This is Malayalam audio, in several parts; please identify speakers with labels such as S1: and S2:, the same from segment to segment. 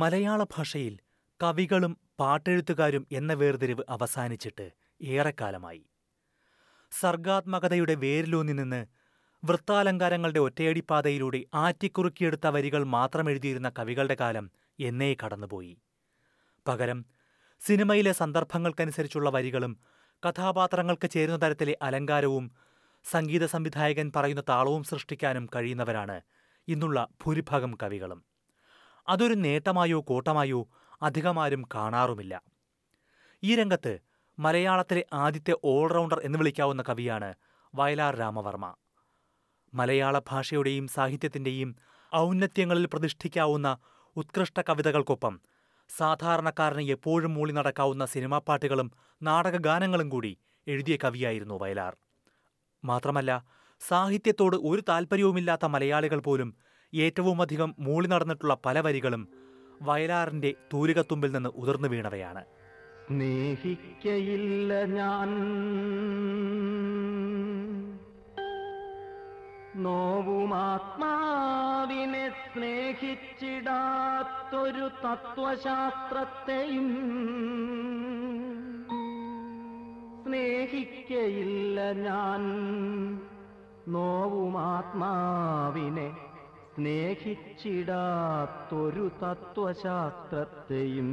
S1: മലയാള ഭാഷയിൽ കവികളും പാട്ടെഴുത്തുകാരും എന്ന വേർതിരിവ് അവസാനിച്ചിട്ട് ഏറെക്കാലമായി. സർഗാത്മകതയുടെ വേരിലൂന്നി നിന്ന് വൃത്താലങ്കാരങ്ങളുടെ ഒറ്റയടിപ്പാതയിലൂടെ ആറ്റിക്കുറുക്കിയെടുത്ത വരികൾ മാത്രം എഴുതിയിരുന്ന കവികളുടെ കാലം എന്നേ കടന്നുപോയി. പകരം സിനിമയിലെ സന്ദർഭങ്ങൾക്കനുസരിച്ചുള്ള വരികളും കഥാപാത്രങ്ങൾക്ക് ചേരുന്ന തരത്തിലെ അലങ്കാരവും സംഗീത സംവിധായകൻ പറയുന്ന താളവും സൃഷ്ടിക്കാനും കഴിയുന്നവരാണ് ഇന്നുള്ള ഭൂരിഭാഗം കവികളും. അതൊരു നേട്ടമായോ കോട്ടമായോ അധികമാരും കാണാറുമില്ല. ഈ രംഗത്ത് മലയാളത്തിലെ ആദ്യത്തെ ഓൾറൗണ്ടർ എന്ന് വിളിക്കാവുന്ന കവിയാണ് വയലാർ രാമവർമ്മ. മലയാള ഭാഷയുടെയും സാഹിത്യത്തിന്റെയും ഔന്നത്യങ്ങളിൽ പ്രതിഷ്ഠിക്കാവുന്ന ഉത്കൃഷ്ട കവിതകൾക്കൊപ്പം സാധാരണക്കാരന് എപ്പോഴും മൂളി നടക്കാവുന്ന സിനിമാ പാട്ടുകളും നാടകഗാനങ്ങളും കൂടി എഴുതിയ കവിയായിരുന്നു വയലാർ. മാത്രമല്ല സാഹിത്യത്തോട് ഒരു താല്പര്യവുമില്ലാത്ത മലയാളികൾ പോലും ഏറ്റവുമധികം മൂളി നടന്നിട്ടുള്ള പല വരികളും വയലാറിന്റെ തൂലികത്തുമ്പിൽ നിന്ന് ഉതിർന്നു വീണവയാണ്.
S2: സ്നേഹിക്കയില്ല ഞാൻ. നോവുമാത്മാവിനെ സ്നേഹിച്ചിടാത്തൊരു തത്വശാസ്ത്രത്തെയും സ്നേഹിക്കയില്ല ഞാൻ. നോവുമാത്മാവിനെ സ്നേഹിച്ചിടാത്തൊരു തത്വശാസ്ത്രത്തെയും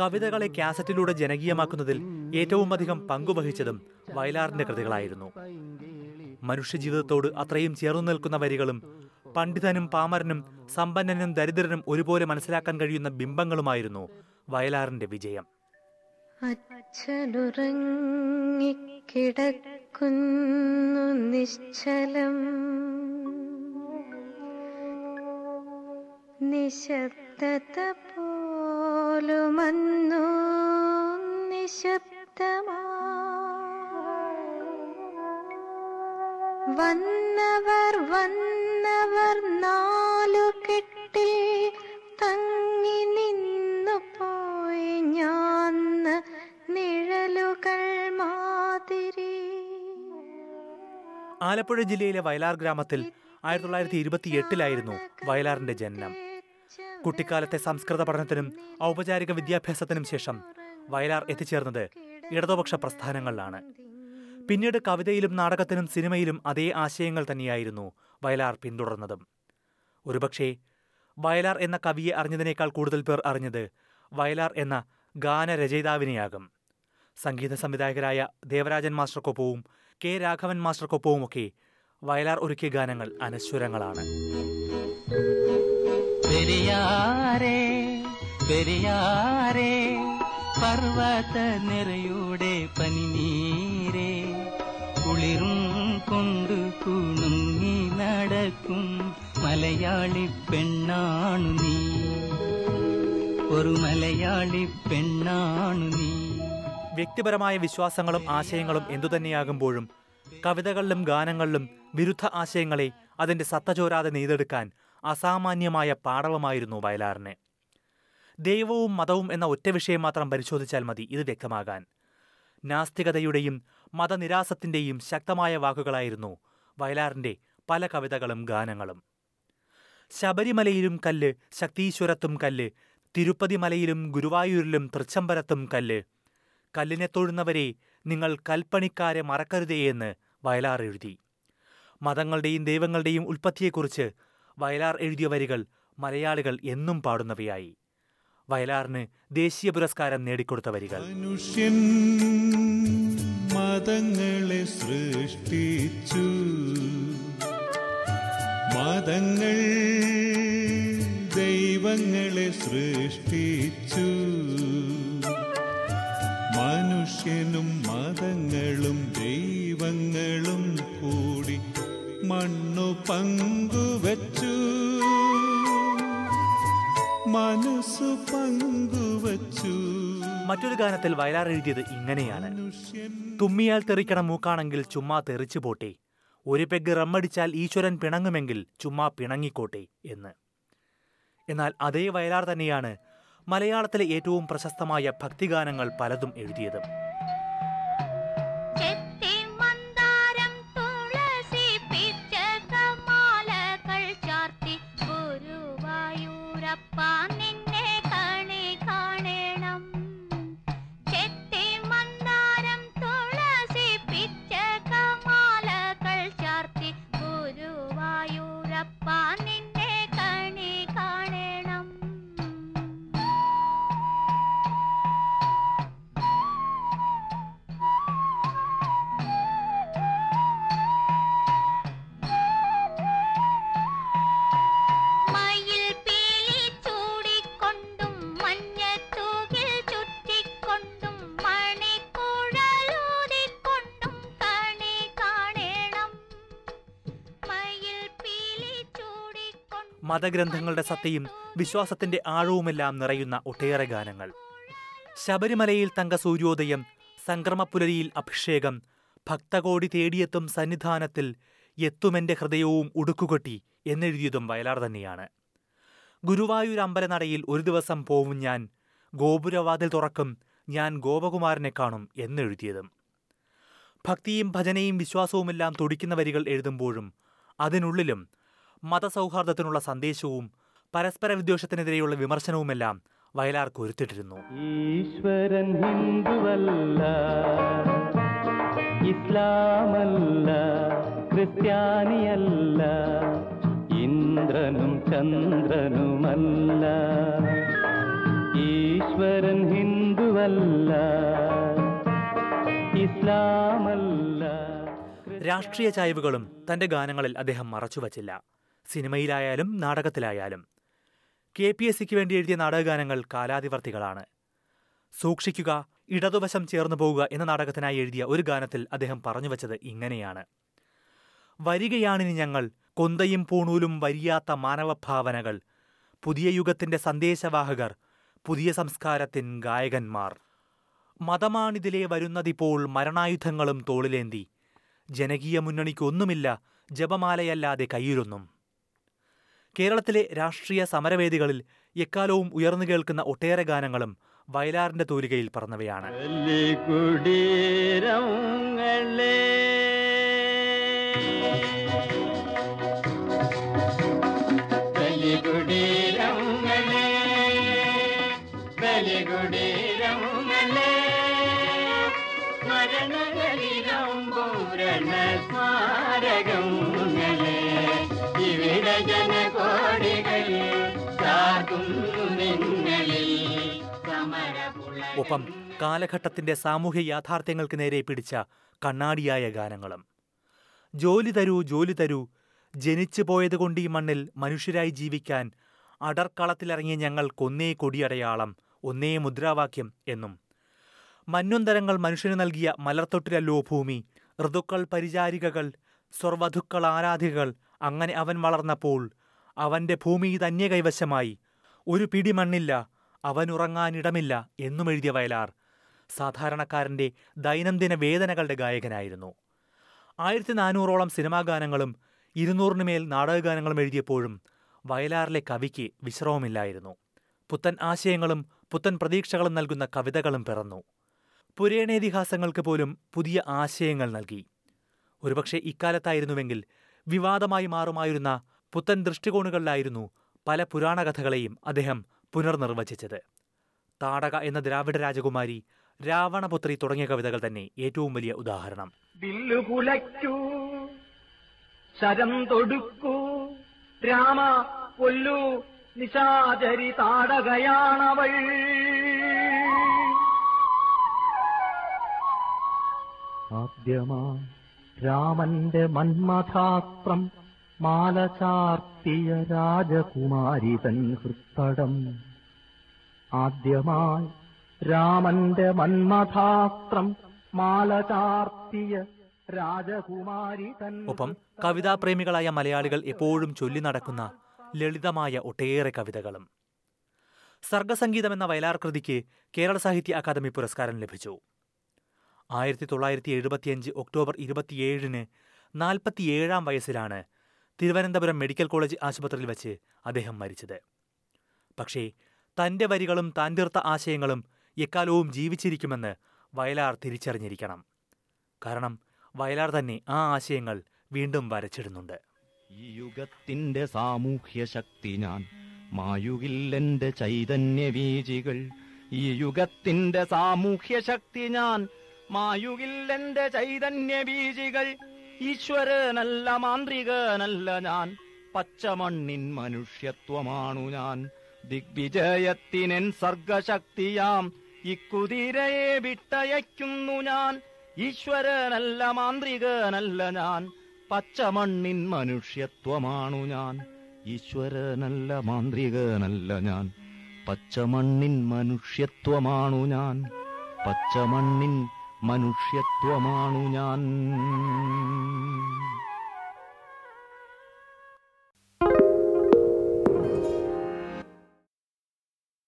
S1: കവിതകളെ കാസറ്റിലൂടെ ജനകീയമാക്കുന്നതിൽ ഏറ്റവുമധികം പങ്കുവഹിച്ചതും വയലാറിന്റെ കൃതികളായിരുന്നു. മനുഷ്യജീവിതത്തോട് അത്രയും ചേർന്നു നിൽക്കുന്ന വരികളും പണ്ഡിതനും പാമരനും സമ്പന്നനും ദരിദ്രനും ഒരുപോലെ മനസ്സിലാക്കാൻ കഴിയുന്ന ബിംബങ്ങളുമായിരുന്നു വയലാറിന്റെ വിജയം.
S3: അച്ഛനുറങ്ങിക്കിടക്കുന്നു നിശ്ചലം. നിശബ്ദത പോലുമന്നു നിശബ്ദമാ. വന്നവർ വന്നവർ നാലു കെട്ടിൽ തങ്ങി നിന്നു പോയി ഞാൻ നിഴലുകൾ മാതിരി.
S1: ആലപ്പുഴ ജില്ലയിലെ വയലാർ ഗ്രാമത്തിൽ ആയിരത്തി തൊള്ളായിരത്തി ഇരുപത്തി എട്ടിലായിരുന്നു വയലാറിന്റെ ജനനം. കുട്ടിക്കാലത്തെ സംസ്കൃത പഠനത്തിനും ഔപചാരിക വിദ്യാഭ്യാസത്തിനും ശേഷം വയലാർ എത്തിച്ചേർന്നത് ഇടതുപക്ഷ പ്രസ്ഥാനങ്ങളിലാണ്. പിന്നീട് കവിതയിലും നാടകത്തിനും സിനിമയിലും അതേ ആശയങ്ങൾ തന്നെയായിരുന്നു വയലാർ പിന്തുടർന്നതും. ഒരുപക്ഷേ വയലാർ എന്ന കവിയെ അറിഞ്ഞതിനേക്കാൾ കൂടുതൽ പേർ അറിഞ്ഞത് വയലാർ എന്ന ഗാനരചയിതാവിനെയാകും. സംഗീത സംവിധായകരായ ദേവരാജൻ മാസ്റ്റർക്കൊപ്പവും കെ രാഘവൻ മാസ്റ്റർക്കൊപ്പവുമൊക്കെ വയലാർ ഒരുക്കിയ ഗാനങ്ങൾ അനശ്വരങ്ങളാണ്.
S4: പെരിയാരേ പെരിയാരേ പർവത നിറയുടെ പനിനീരേ കുളിരും കൊണ്ട് കുണുങ്ങി നടക്കും മലയാളി പെണ്ണാണു നീ. ഒരു മലയാളി പെണ്ണാണു നീ.
S1: വ്യക്തിപരമായ വിശ്വാസങ്ങളും ആശയങ്ങളും എന്തുതന്നെയാകുമ്പോഴും കവിതകളിലും ഗാനങ്ങളിലും വിരുദ്ധ ആശയങ്ങളെ അതിന്റെ സത്ത ചോരാതെ നെയ്തെടുക്കാൻ അസാമാന്യമായ പാടവമായിരുന്നു വയലാറിന്. ദൈവവും മതവും എന്ന ഒറ്റ വിഷയം മാത്രം പരിശോധിച്ചാൽ മതി ഇത് വ്യക്തമാകാൻ. നാസ്തികതയുടെയും മതനിരാസത്തിന്റെയും ശക്തമായ വാക്കുകളായിരുന്നു വയലാറിന്റെ പല കവിതകളും ഗാനങ്ങളും. ശബരിമലയിലും കല്ല് ശക്തീശ്വരത്തും കല്ല് തിരുപ്പതി മലയിലും ഗുരുവായൂരിലും തൃച്ചംബരത്തും കല്ല്. കല്ലിനെ തൊഴുന്നവരെ നിങ്ങൾ കൽപ്പണിക്കാരെ മറക്കരുതേ എന്ന് വയലാർ എഴുതി. മതങ്ങളുടെയും ദൈവങ്ങളുടെയും ഉൽപ്പത്തിയെക്കുറിച്ച് വയലാർ എഴുതിയ വരികൾ മലയാളികൾ എന്നും പാടുന്നവയായി. വയലാറിന് ദേശീയ പുരസ്കാരം നേടിക്കൊടുത്ത വരികൾ.
S5: മനുഷ്യൻ മതങ്ങളെ സൃഷ്ടിച്ചു. മതങ്ങൾ ദൈവങ്ങളെ സൃഷ്ടിച്ചു. മനുഷ്യനും മതങ്ങളും പങ്കുവച്ചു മനസ്സു പങ്കുവച്ചു
S1: മറ്റൊരു ഗാനത്തിൽ വയലാർ എഴുതിയത് ഇങ്ങനെയാണ്. തുമ്മിയാൽ തെറിക്കണ മൂക്കാണെങ്കിൽ ചുമ്മാ തെറിച്ചു പോട്ടെ. ഒരു പെഗ് റമ്മടിച്ചാൽ ഈശ്വരൻ പിണങ്ങുമെങ്കിൽ ചുമ്മാ പിണങ്ങിക്കോട്ടെ എന്ന്. എന്നാൽ അതേ വയലാർ തന്നെയാണ് മലയാളത്തിലെ ഏറ്റവും പ്രശസ്തമായ ഭക്തിഗാനങ്ങൾ പലതും എഴുതിയത്.
S3: சிறப்பான
S1: മതഗ്രന്ഥങ്ങളുടെ സത്യയും വിശ്വാസത്തിന്റെ ആഴവുമെല്ലാം നിറയുന്ന ഒട്ടേറെ ഗാനങ്ങൾ. ശബരിമലയിൽ തങ്ക സൂര്യോദയം സംക്രമപ്പുലരിയിൽ അഭിഷേകം ഭക്തകോടി തേടിയെത്തും സന്നിധാനത്തിൽ എത്തുമെന്റെ ഹൃദയവും ഉടുക്കുകൊട്ടി എന്നെഴുതിയതും വയലാർ തന്നെയാണ്. ഗുരുവായൂർ അമ്പലനടയിൽ ഒരു ദിവസം പോവും ഞാൻ ഗോപുരവാതിൽ തുറക്കും ഞാൻ ഗോപകുമാരനെ കാണും എന്നെഴുതിയതും. ഭക്തിയും ഭജനയും വിശ്വാസവുമെല്ലാം തുടിക്കുന്ന വരികൾ എഴുതുമ്പോഴും അതിനുള്ളിലും മതസൗഹാർദ്ദത്തിനുള്ള സന്ദേശവും പരസ്പര വിദ്വേഷത്തിനെതിരെയുള്ള വിമർശനവുമെല്ലാം വയലാർ കൊരുത്തിട്ടിരുന്നു
S2: ഈശ്വരൻ ഹിന്ദുവല്ല ഇസ്ലാമല്ല ക്രിസ്ത്യാനിയല്ല ഇന്ദ്രനും ചന്ദ്രനുമല്ല. ഈശ്വരൻ ഹിന്ദുവല്ല ഇസ്ലാമല്ല
S1: രാഷ്ട്രീയ ചായ്വുകളും തന്റെ ഗാനങ്ങളിൽ അദ്ദേഹം മറച്ചുവച്ചില്ല. സിനിമയിലായാലും നാടകത്തിലായാലും. കെ പി എസ് സിക്ക് വേണ്ടി എഴുതിയ നാടകഗാനങ്ങൾ കാലാതിവർത്തികളാണ്. സൂക്ഷിക്കുക ഇടതുവശം ചേർന്നു പോവുക എന്ന നാടകത്തിനായി എഴുതിയ ഒരു ഗാനത്തിൽ അദ്ദേഹം പറഞ്ഞു വച്ചത് ഇങ്ങനെയാണ്. വരികയാണിനി ഞങ്ങൾ കൊന്തയും പൂണൂലും വരിയാത്ത മാനവഭാവനകൾ പുതിയ യുഗത്തിന്റെ സന്ദേശവാഹകർ പുതിയ സംസ്കാരത്തിൻ ഗായകന്മാർ. മതമാണിതിലെ വരുന്നതിപ്പോൾ മരണായുധങ്ങളും തോളിലേന്തി ജനകീയ മുന്നണിക്കൊന്നുമില്ല ജപമാലയല്ലാതെ കയ്യിലൊന്നും കേരളത്തിലെ രാഷ്ട്രീയ സമരവേദികളിൽ എക്കാലവും ഉയർന്നു കേൾക്കുന്ന ഒട്ടേറെ ഗാനങ്ങളും വയലാറിന്റെ തൂലികയിൽ പറന്നവയാണ്.
S2: കുടീരങ്ങളെ. ബലികുടീരങ്ങളെ ബലികുടീരങ്ങളെ
S1: ഒപ്പം കാലഘട്ടത്തിന്റെ സാമൂഹ്യ യാഥാർത്ഥ്യങ്ങൾക്ക് നേരെ പിടിച്ച കണ്ണാടിയായ ഗാനങ്ങളും. ജോലി തരൂ ജോലി തരൂ ജനിച്ചു പോയതുകൊണ്ട് ഈ മണ്ണിൽ മനുഷ്യരായി ജീവിക്കാൻ അടർക്കളത്തിലിറങ്ങിയ ഞങ്ങൾ കൊന്നേ കൊടിയടയാളം ഒന്നേ മുദ്രാവാക്യം എന്നും. മഞ്ഞുന്തരങ്ങൾ മനുഷ്യന് നൽകിയ മലർത്തൊട്ടിലല്ലോ ഭൂമി ഋതുക്കൾ പരിചാരികകൾ സ്വർവധുക്കൾ ആരാധികൾ അങ്ങനെ അവൻ വളർന്നപ്പോൾ അവന്റെ ഭൂമി തന്നെ കൈവശമായി ഒരു പിടി മണ്ണില്ല അവനുറങ്ങാനിടമില്ല എന്നും എഴുതിയ വയലാർ. സാധാരണക്കാരന്റെ ദൈനംദിന വേദനകളുടെ ഗായകനായിരുന്നു. ആയിരത്തി നാനൂറോളം സിനിമാ ഗാനങ്ങളും ഇരുന്നൂറിന് മേൽ നാടകഗാനങ്ങളും എഴുതിയപ്പോഴും വയലാറിലെ കവിക്ക് വിശ്രമമില്ലായിരുന്നു. പുത്തൻ ആശയങ്ങളും പുത്തൻ പ്രതീക്ഷകളും നൽകുന്ന കവിതകളും പിറന്നു. പുരേണേതിഹാസങ്ങൾക്ക് പോലും പുതിയ ആശയങ്ങൾ നൽകി. ഒരുപക്ഷെ ഇക്കാലത്തായിരുന്നുവെങ്കിൽ വിവാദമായി മാറുമായിരുന്ന പുത്തൻ ദൃഷ്ടികോണുകളിലായിരുന്നു പല പുരാണകഥകളെയും അദ്ദേഹം പുനർനിർവചിച്ചത്. താടക എന്ന ദ്രാവിഡ രാജകുമാരി രാവണപുത്രി തുടങ്ങിയ കവിതകൾ തന്നെ ഏറ്റവും വലിയ ഉദാഹരണം.
S6: ശരം തൊടുക്കൂ രാമ കൊല്ലു നിശാചരി താടകയാണവൾ.
S2: ആദ്യമാ രാമന്റെ മന്മഥാസ്ത്രം മാല ചാർത്തിയ രാജകുമാരി തൻ ഹൃത്തടം. ആദ്യമായി രാമന്റെ മന്മഥാസ്ത്രം മാല ചാർത്തിയ രാജകുമാരി തൻ
S1: ഒപ്പം കവിതാപ്രേമികളായ മലയാളികൾ എപ്പോഴും ചൊല്ലി നടക്കുന്ന ലളിതമായ ഒട്ടേറെ കവിതകളും. സർഗസംഗീതം എന്ന വയലാർ കൃതിക്ക് കേരള സാഹിത്യ അക്കാദമി പുരസ്കാരം ലഭിച്ചു. ആയിരത്തി തൊള്ളായിരത്തി എഴുപത്തിയഞ്ച് ഒക്ടോബർ ഇരുപത്തിയേഴിന് നാൽപ്പത്തിയേഴാം വയസ്സിലാണ് തിരുവനന്തപുരം മെഡിക്കൽ കോളേജ് ആശുപത്രിയിൽ വച്ച് അദ്ദേഹം മരിച്ചത്. പക്ഷേ തന്റെ വരികളും താൻ തീർത്ത ആശയങ്ങളും എക്കാലവും ജീവിച്ചിരിക്കുമെന്ന് വയലാർ തിരിച്ചറിഞ്ഞിരിക്കണം. കാരണം വയലാർ തന്നെ ആ ആശയങ്ങൾ വീണ്ടും വരച്ചിടുന്നുണ്ട്.
S2: ഈ യുഗത്തിന്റെ സാമൂഹ്യ ശക്തി ഞാൻ മായുകിൽ എന്റെ ചൈതന്യ വീജികൾ ഈ യുഗത്തിന്റെ സാമൂഹ്യ ശക്തി ഞാൻ മായുകിൽ എന്റെ ചൈതന്യ ബീജികൾ ഈശ്വരനല്ല മാന്ത്രികനല്ല ഞാൻ. പച്ചമണ്ണിൻ മനുഷ്യത്വമാണു ഞാൻ. ദിഗ്വിജയത്തിനെൻ സർഗശക്തിയാം. ഇക്കുതിരയെ വിട്ടയക്കുന്നു ഞാൻ. ഈശ്വരനല്ല മാന്ത്രികനല്ല ഞാൻ. പച്ചമണ്ണിൻ മനുഷ്യത്വമാണു ഞാൻ. ഈശ്വരനല്ല മാന്ത്രികനല്ല ഞാൻ. പച്ചമണ്ണിൻ മനുഷ്യത്വമാണു ഞാൻ. പച്ചമണ്ണിൻ മനുഷ്യത്വമാണു ഞാൻ.